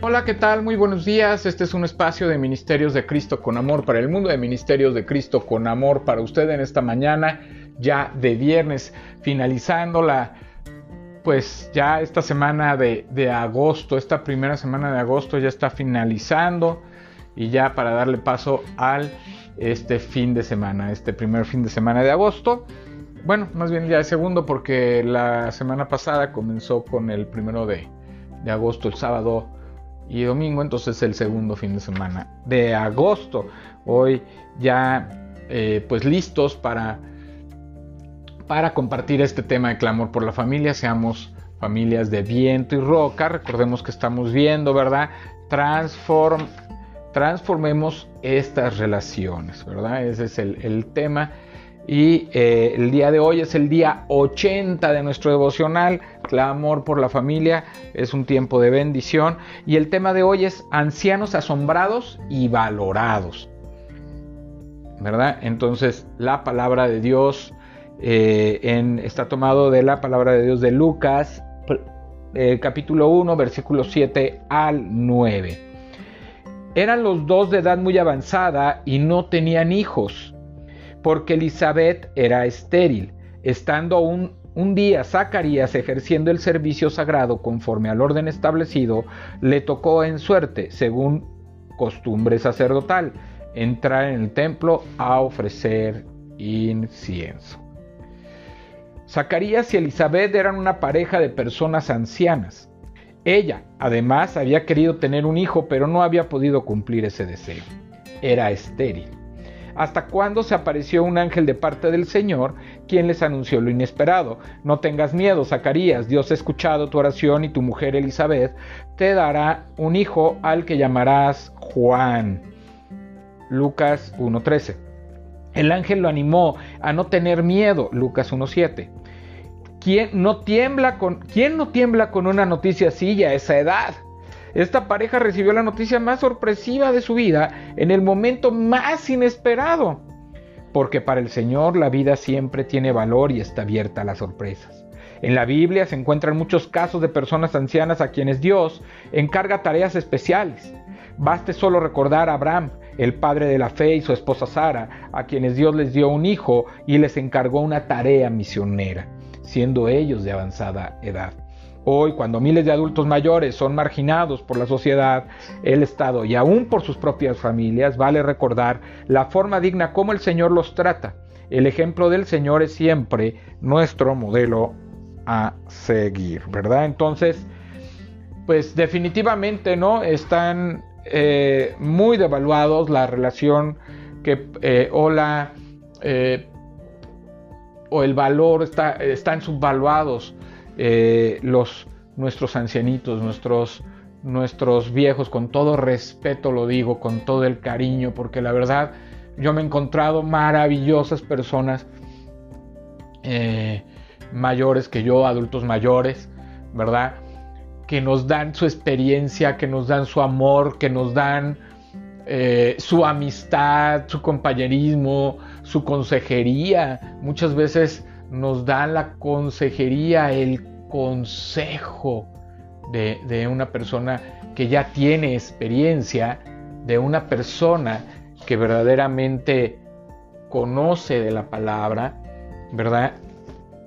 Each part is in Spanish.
Hola, ¿qué tal? Muy buenos días. Este es un espacio de Ministerios de Cristo con Amor para el mundo, de Ministerios de Cristo con Amor para usted en esta mañana, ya de viernes, finalizando la, pues ya esta semana de, agosto, esta primera semana de agosto ya está finalizando y ya para darle paso al este fin de semana, este primer fin de semana de agosto. Bueno, más bien ya el segundo porque la semana pasada comenzó con el primero de agosto, el sábado y domingo, entonces el segundo fin de semana de agosto. Hoy ya eh, pues listos para, para compartir este tema de clamor por la familia, seamos familias de viento y roca, recordemos que estamos viendo, ¿verdad? Transform, transformemos estas relaciones, ¿verdad? Ese es el, el tema y eh, el día de hoy es el día 80 de nuestro devocional, Clamor por la familia, es un tiempo de bendición. Y el tema de hoy es ancianos asombrados y valorados. ¿Verdad? Entonces la palabra de Dios eh, está tomado de la palabra de Dios de Lucas, eh, capítulo 1, versículo 7 al 9. Eran los dos de edad muy avanzada y no tenían hijos porque Elizabeth era estéril, estando un, día Zacarías ejerciendo el servicio sagrado conforme al orden establecido, le tocó en suerte, según costumbre sacerdotal, entrar en el templo a ofrecer incienso. Zacarías y Elizabeth eran una pareja de personas ancianas. Ella, además, había querido tener un hijo, pero no había podido cumplir ese deseo. Era estéril hasta cuándo se apareció un ángel de parte del Señor, quien les anunció lo inesperado. No tengas miedo, Zacarías, Dios ha escuchado tu oración y tu mujer Elizabeth te dará un hijo al que llamarás Juan. Lucas 1.13. El ángel lo animó a no tener miedo, Lucas 1.7. ¿Quién no, tiembla con, ¿Quién no tiembla con una noticia así a esa edad? Esta pareja recibió la noticia más sorpresiva de su vida en el momento más inesperado. Porque para el Señor la vida siempre tiene valor y está abierta a las sorpresas. En la Biblia se encuentran muchos casos de personas ancianas a quienes Dios encarga tareas especiales. Baste solo recordar a Abraham, el padre de la fe, y su esposa Sara, a quienes Dios les dio un hijo y les encargó una tarea misionera, siendo ellos de avanzada edad. Hoy, cuando miles de adultos mayores son marginados por la sociedad, el Estado y aún por sus propias familias, vale recordar la forma digna como el Señor los trata. El ejemplo del Señor es siempre nuestro modelo a seguir, ¿verdad? Entonces, pues definitivamente, ¿no? Están eh, muy devaluados la relación que eh, o la eh, o el valor está, están subvaluados eh, los, nuestros ancianitos, nuestros, nuestros viejos, con todo respeto lo digo, con todo el cariño, porque la verdad yo me he encontrado maravillosas personas eh, mayores que yo, adultos mayores, ¿verdad? Que nos dan su experiencia, que nos dan su amor, que nos dan eh, su amistad, su compañerismo, su consejería. Muchas veces nos dan la consejería, el consejo de, una persona que ya tiene experiencia, de una persona que verdaderamente conoce de la palabra, ¿verdad?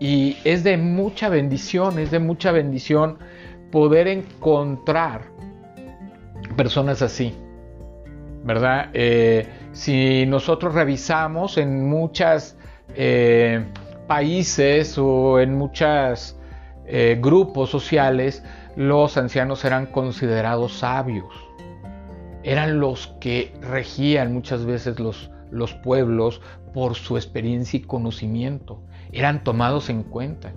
Y es de mucha bendición, es de mucha bendición poder encontrar personas así, ¿verdad? Eh, si nosotros revisamos en muchas eh, países o en muchos eh, grupos sociales, los ancianos eran considerados sabios. Eran los que regían muchas veces los, los pueblos por su experiencia y conocimiento. Eran tomados en cuenta.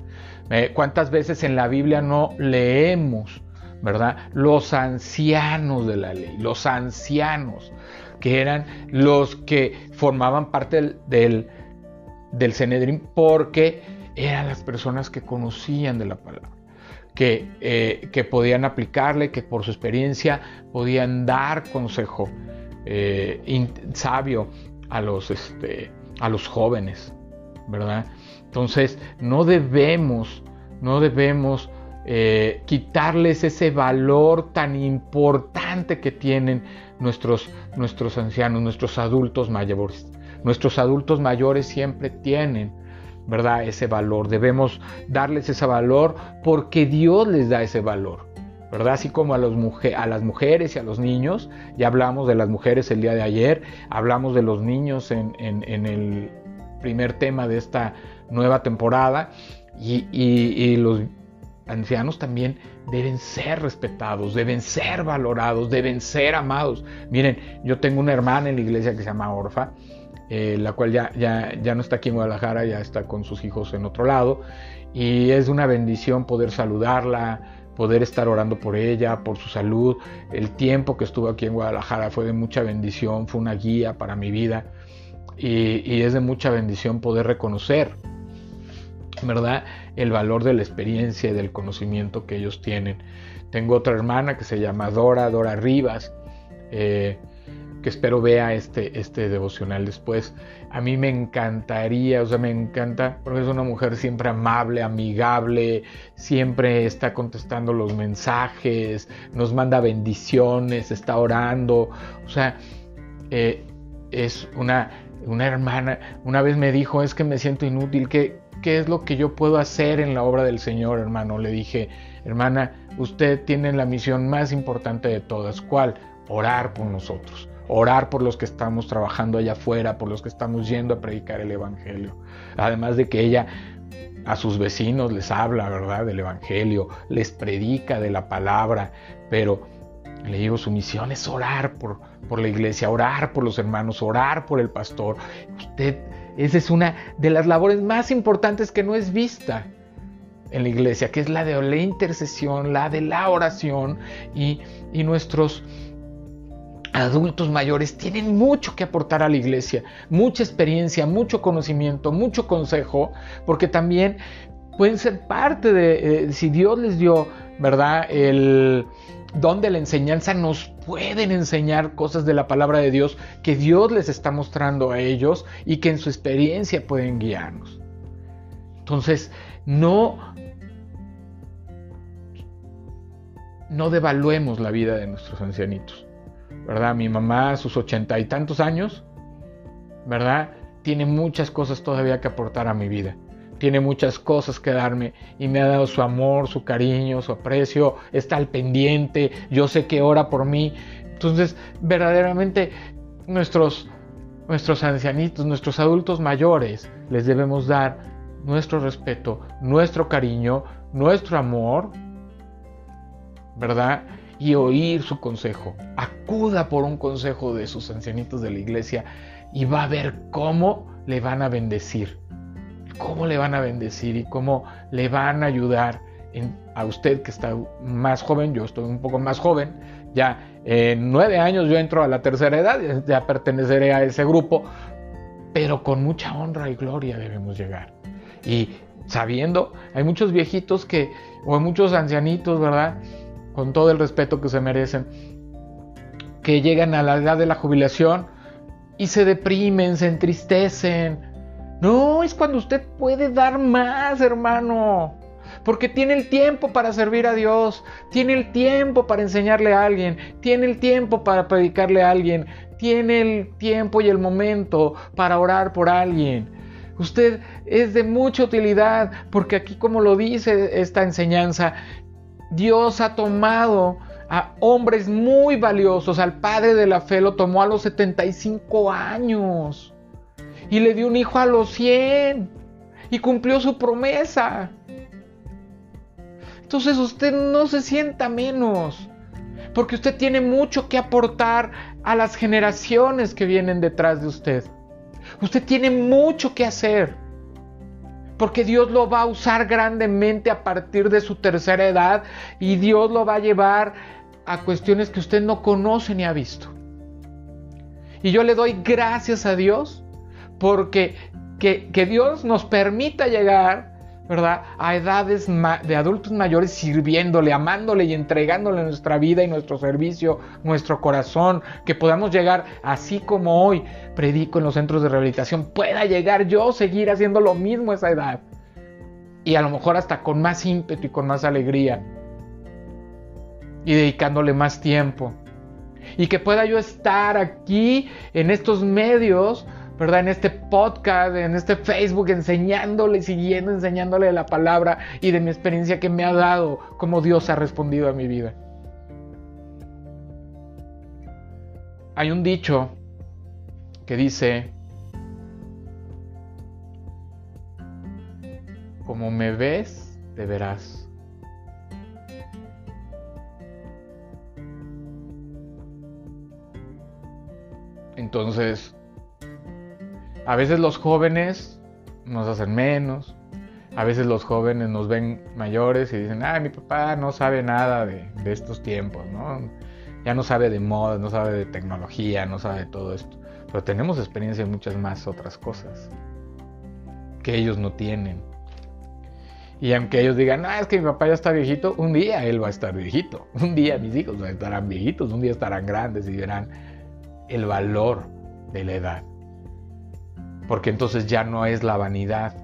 Eh, ¿Cuántas veces en la Biblia no leemos, verdad? Los ancianos de la ley, los ancianos, que eran los que formaban parte del del porque eran las personas que conocían de la palabra, que, eh, que podían aplicarle, que por su experiencia podían dar consejo eh, sabio a los, este, a los jóvenes, ¿verdad? Entonces, no debemos, no debemos eh, quitarles ese valor tan importante que tienen nuestros, nuestros ancianos, nuestros adultos mayores. Nuestros adultos mayores siempre tienen, ¿verdad? Ese valor. Debemos darles ese valor porque Dios les da ese valor. ¿verdad? Así como a, las mujeres y a los niños, ya hablamos de las mujeres el día de ayer, hablamos de los niños en, el primer tema de esta nueva temporada, y, los ancianos también deben ser respetados, deben ser valorados, deben ser amados. Miren, yo tengo una hermana en la iglesia que se llama Orfa, eh, la cual ya, ya, ya no está aquí en Guadalajara, ya está con sus hijos en otro lado, y es una bendición poder saludarla, poder estar orando por ella, por su salud. El tiempo que estuvo aquí en Guadalajara fue de mucha bendición, fue una guía para mi vida y, es de mucha bendición poder reconocer, ¿verdad? El valor de la experiencia y del conocimiento que ellos tienen. Tengo otra hermana que se llama Dora, Dora Rivas. Eh, que espero vea este, este devocional después. A mí me encantaría, o sea, me encanta, porque es una mujer siempre amable, amigable, siempre está contestando los mensajes, nos manda bendiciones, está orando, o sea, eh, es una, una hermana, una vez me dijo, es que me siento inútil, ¿qué, ¿qué es lo que yo puedo hacer en la obra del Señor, hermano? Le dije, hermana, usted tiene la misión más importante de todas, ¿cuál? Orar por nosotros orar por los que estamos trabajando allá afuera, por los que estamos yendo a predicar el Evangelio. Además de que ella a sus vecinos les habla, ¿verdad?, del Evangelio, les predica de la palabra, pero le digo, su misión es orar por, por la iglesia, orar por los hermanos, orar por el pastor. Usted, esa es una de las labores más importantes que no es vista en la iglesia, que es la de la intercesión, la de la oración y, y nuestros adultos mayores tienen mucho que aportar a la iglesia, mucha experiencia, mucho conocimiento, mucho consejo, porque también pueden ser parte de, eh, si Dios les dio, ¿verdad? El don de la enseñanza, nos pueden enseñar cosas de la palabra de Dios que Dios les está mostrando a ellos y que en su experiencia pueden guiarnos. Entonces, no, no devaluemos la vida de nuestros ancianitos. ¿Verdad? Mi mamá a sus ochenta y tantos años, ¿verdad? Tiene muchas cosas todavía que aportar a mi vida. Tiene muchas cosas que darme y me ha dado su amor, su cariño, su aprecio, está al pendiente, yo sé que ora por mí. Entonces, verdaderamente nuestros, nuestros ancianitos, nuestros adultos mayores, les debemos dar nuestro respeto, nuestro cariño, nuestro amor, ¿verdad? Y oír su consejo. Acuda por un consejo de sus ancianitos de la iglesia y va a ver cómo le van a bendecir. Cómo le van a bendecir y cómo le van a ayudar a usted que está más joven. Yo estoy un poco más joven. Ya en nueve años yo entro a la tercera edad, ya perteneceré a ese grupo. Pero con mucha honra y gloria debemos llegar. Y sabiendo, hay muchos viejitos que, o hay muchos ancianitos, ¿verdad? Con todo el respeto que se merecen, que llegan a la edad de la jubilación y se deprimen, se entristecen. No, es cuando usted puede dar más, hermano. Porque tiene el tiempo para servir a Dios, tiene el tiempo para enseñarle a alguien, tiene el tiempo para predicarle a alguien, tiene el tiempo y el momento para orar por alguien. Usted es de mucha utilidad porque aquí como lo dice esta enseñanza, Dios ha tomado a hombres muy valiosos. Al padre de la fe lo tomó a los 75 años y le dio un hijo a los 100 y cumplió su promesa. Entonces usted no se sienta menos, porque usted tiene mucho que aportar a las generaciones que vienen detrás de usted. Usted tiene mucho que hacer porque Dios lo va a usar grandemente a partir de su tercera edad y Dios lo va a llevar a cuestiones que usted no conoce ni ha visto. Y yo le doy gracias a Dios porque que, Dios nos permita llegar ¿verdad? A edades de adultos mayores sirviéndole, amándole y entregándole nuestra vida y nuestro servicio, nuestro corazón, que podamos llegar así como hoy predico en los centros de rehabilitación, pueda llegar yo seguir haciendo lo mismo a esa edad. y a lo mejor hasta con más ímpetu y con más alegría y dedicándole más tiempo. Y que pueda yo estar aquí en estos medios, ¿verdad? En este podcast, en este Facebook, enseñándole, siguiendo, enseñándole la palabra y de mi experiencia que me ha dado, cómo Dios ha respondido a mi vida. Hay un dicho que dice, como me ves, te verás. Entonces, a veces los jóvenes nos hacen menos, a veces los jóvenes nos ven mayores y dicen, ah, mi papá no sabe nada de, estos tiempos, ¿no? ya no sabe de moda, no sabe de tecnología, no sabe de todo esto. Pero tenemos experiencia en muchas más otras cosas que ellos no tienen. Y aunque ellos digan, ah, es que mi papá ya está viejito, un día él va a estar viejito. Un día mis hijos estarán viejitos, un día estarán grandes y verán el valor de la edad. Porque entonces ya no es la vanidad,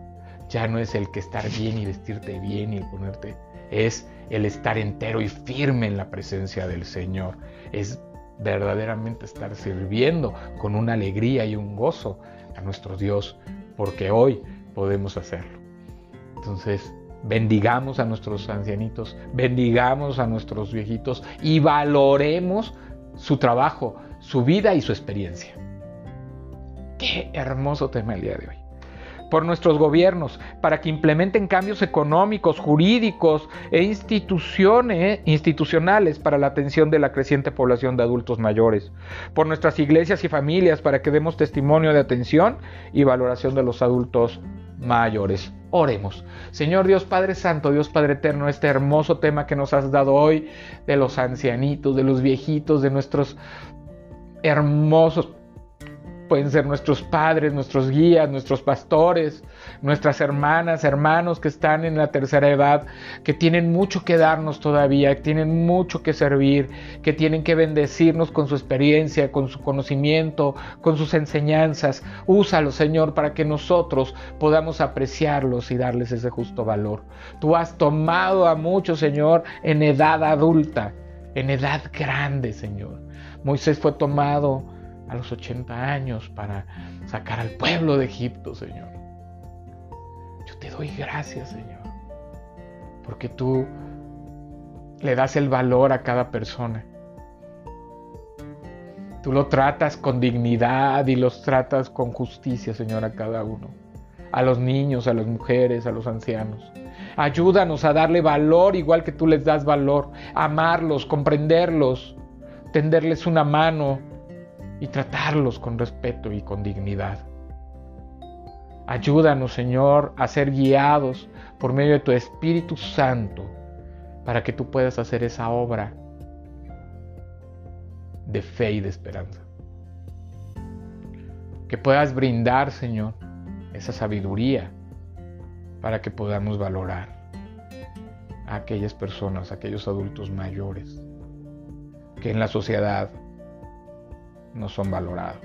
ya no es el que estar bien y vestirte bien y ponerte, es el estar entero y firme en la presencia del Señor. Es verdaderamente estar sirviendo con una alegría y un gozo a nuestro Dios, porque hoy podemos hacerlo. Entonces, bendigamos a nuestros ancianitos, bendigamos a nuestros viejitos y valoremos su trabajo, su vida y su experiencia. Qué hermoso tema el día de hoy por nuestros gobiernos para que implementen cambios económicos, jurídicos e instituciones, institucionales para la atención de la creciente población de adultos mayores, por nuestras iglesias y familias para que demos testimonio de atención y valoración de los adultos mayores. Oremos. Señor Dios Padre Santo, Dios Padre Eterno, este hermoso tema que nos has dado hoy de los ancianitos, de los viejitos, de nuestros hermosos pueden ser nuestros padres, nuestros guías, nuestros pastores, nuestras hermanas, hermanos que están en la tercera edad, que tienen mucho que darnos todavía, que tienen mucho que servir, que tienen que bendecirnos con su experiencia, con su conocimiento, con sus enseñanzas. Úsalo, Señor, para que nosotros podamos apreciarlos y darles ese justo valor. Tú has tomado a muchos, Señor, en edad adulta, en edad grande, Señor. Moisés fue tomado a los 80 años para sacar al pueblo de Egipto, Señor. Yo te doy gracias, Señor, porque tú le das el valor a cada persona. Tú lo tratas con dignidad y los tratas con justicia, Señor, a cada uno. A los niños, a las mujeres, a los ancianos. Ayúdanos a darle valor igual que tú les das valor. Amarlos, comprenderlos, tenderles una mano, y tratarlos con respeto y con dignidad. Ayúdanos, Señor, a ser guiados por medio de tu Espíritu Santo para que tú puedas hacer esa obra de fe y de esperanza. Que puedas brindar, Señor, esa sabiduría para que podamos valorar a aquellas personas, a aquellos adultos mayores que en la sociedad no son valorados.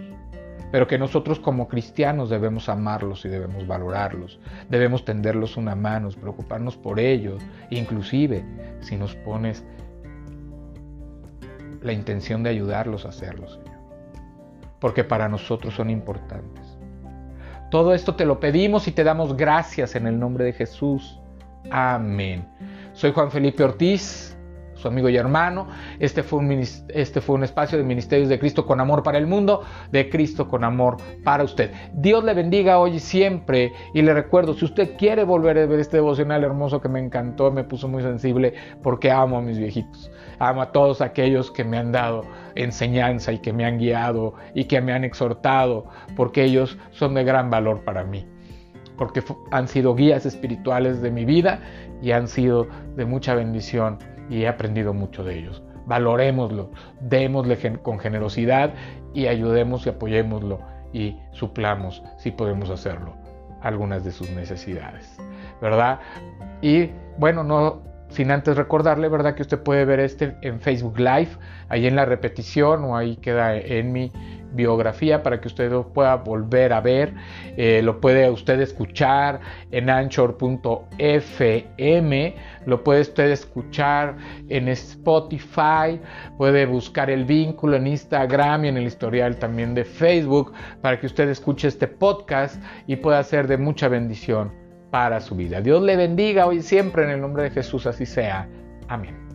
Pero que nosotros como cristianos debemos amarlos y debemos valorarlos, debemos tenderlos una mano, preocuparnos por ellos, inclusive si nos pones la intención de ayudarlos a hacerlo, Señor. Porque para nosotros son importantes. Todo esto te lo pedimos y te damos gracias en el nombre de Jesús. Amén. Soy Juan Felipe Ortiz su amigo y hermano. Este fue, un, este fue un espacio de Ministerios de Cristo con amor para el mundo, de Cristo con amor para usted. Dios le bendiga hoy y siempre. Y le recuerdo, si usted quiere volver a ver este devocional hermoso que me encantó, me puso muy sensible, porque amo a mis viejitos. Amo a todos aquellos que me han dado enseñanza y que me han guiado y que me han exhortado, porque ellos son de gran valor para mí porque han sido guías espirituales de mi vida y han sido de mucha bendición y he aprendido mucho de ellos. Valorémoslo, démosle con generosidad y ayudemos y apoyémoslo y suplamos, si podemos hacerlo, algunas de sus necesidades, ¿verdad? Y bueno, no sin antes recordarle, ¿verdad? Que usted puede ver este en Facebook Live, ahí en la repetición o ahí queda en mi biografía para que usted lo pueda volver a ver. Eh, lo puede usted escuchar en anchor.fm, lo puede usted escuchar en Spotify, puede buscar el vínculo en Instagram y en el historial también de Facebook para que usted escuche este podcast y pueda ser de mucha bendición para su vida. Dios le bendiga hoy y siempre en el nombre de Jesús, así sea. Amén.